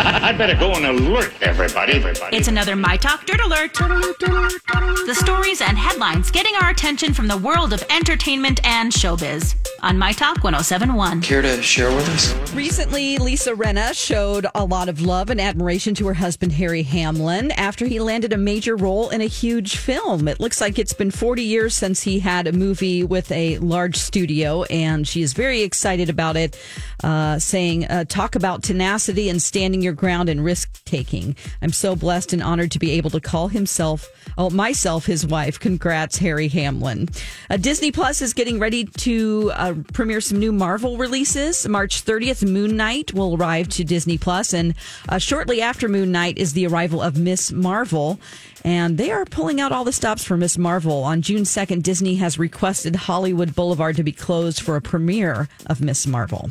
I better go and alert everybody. Everybody. It's another My Talk Dirt Alert. The stories and headlines getting our attention from the world of entertainment and showbiz on My Talk 1071. Care to share with us? Recently, Lisa Rinna showed a lot of love and admiration to her husband, Harry Hamlin, after he landed a major role in a huge film. It looks like it's been 40 years since he had a movie with a large studio, and she is very excited about it, uh, saying, uh, Talk about tenacity and standing your ground and risk taking. I'm so blessed and honored to be able to call himself, oh, myself, his wife. Congrats, Harry Hamlin. Uh, Disney Plus is getting ready to uh, premiere some new Marvel releases. March 30th, Moon Knight will arrive to Disney Plus, and uh, shortly after Moon Knight is the arrival of Miss Marvel. And they are pulling out all the stops for Miss Marvel. On June 2nd, Disney has requested Hollywood Boulevard to be closed for a premiere of Miss Marvel.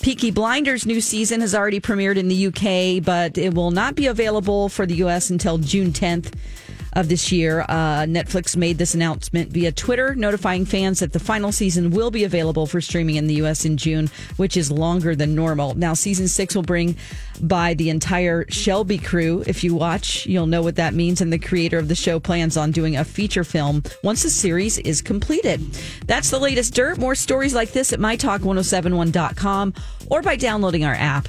Peaky Blinders' new season has already premiered in the UK, but it will not be available for the US until June 10th of this year. Uh, Netflix made this announcement via Twitter, notifying fans that the final season will be available for streaming in the U.S. in June, which is longer than normal. Now, season six will bring by the entire Shelby crew. If you watch, you'll know what that means. And the creator of the show plans on doing a feature film once the series is completed. That's the latest dirt. More stories like this at mytalk1071.com or by downloading our app.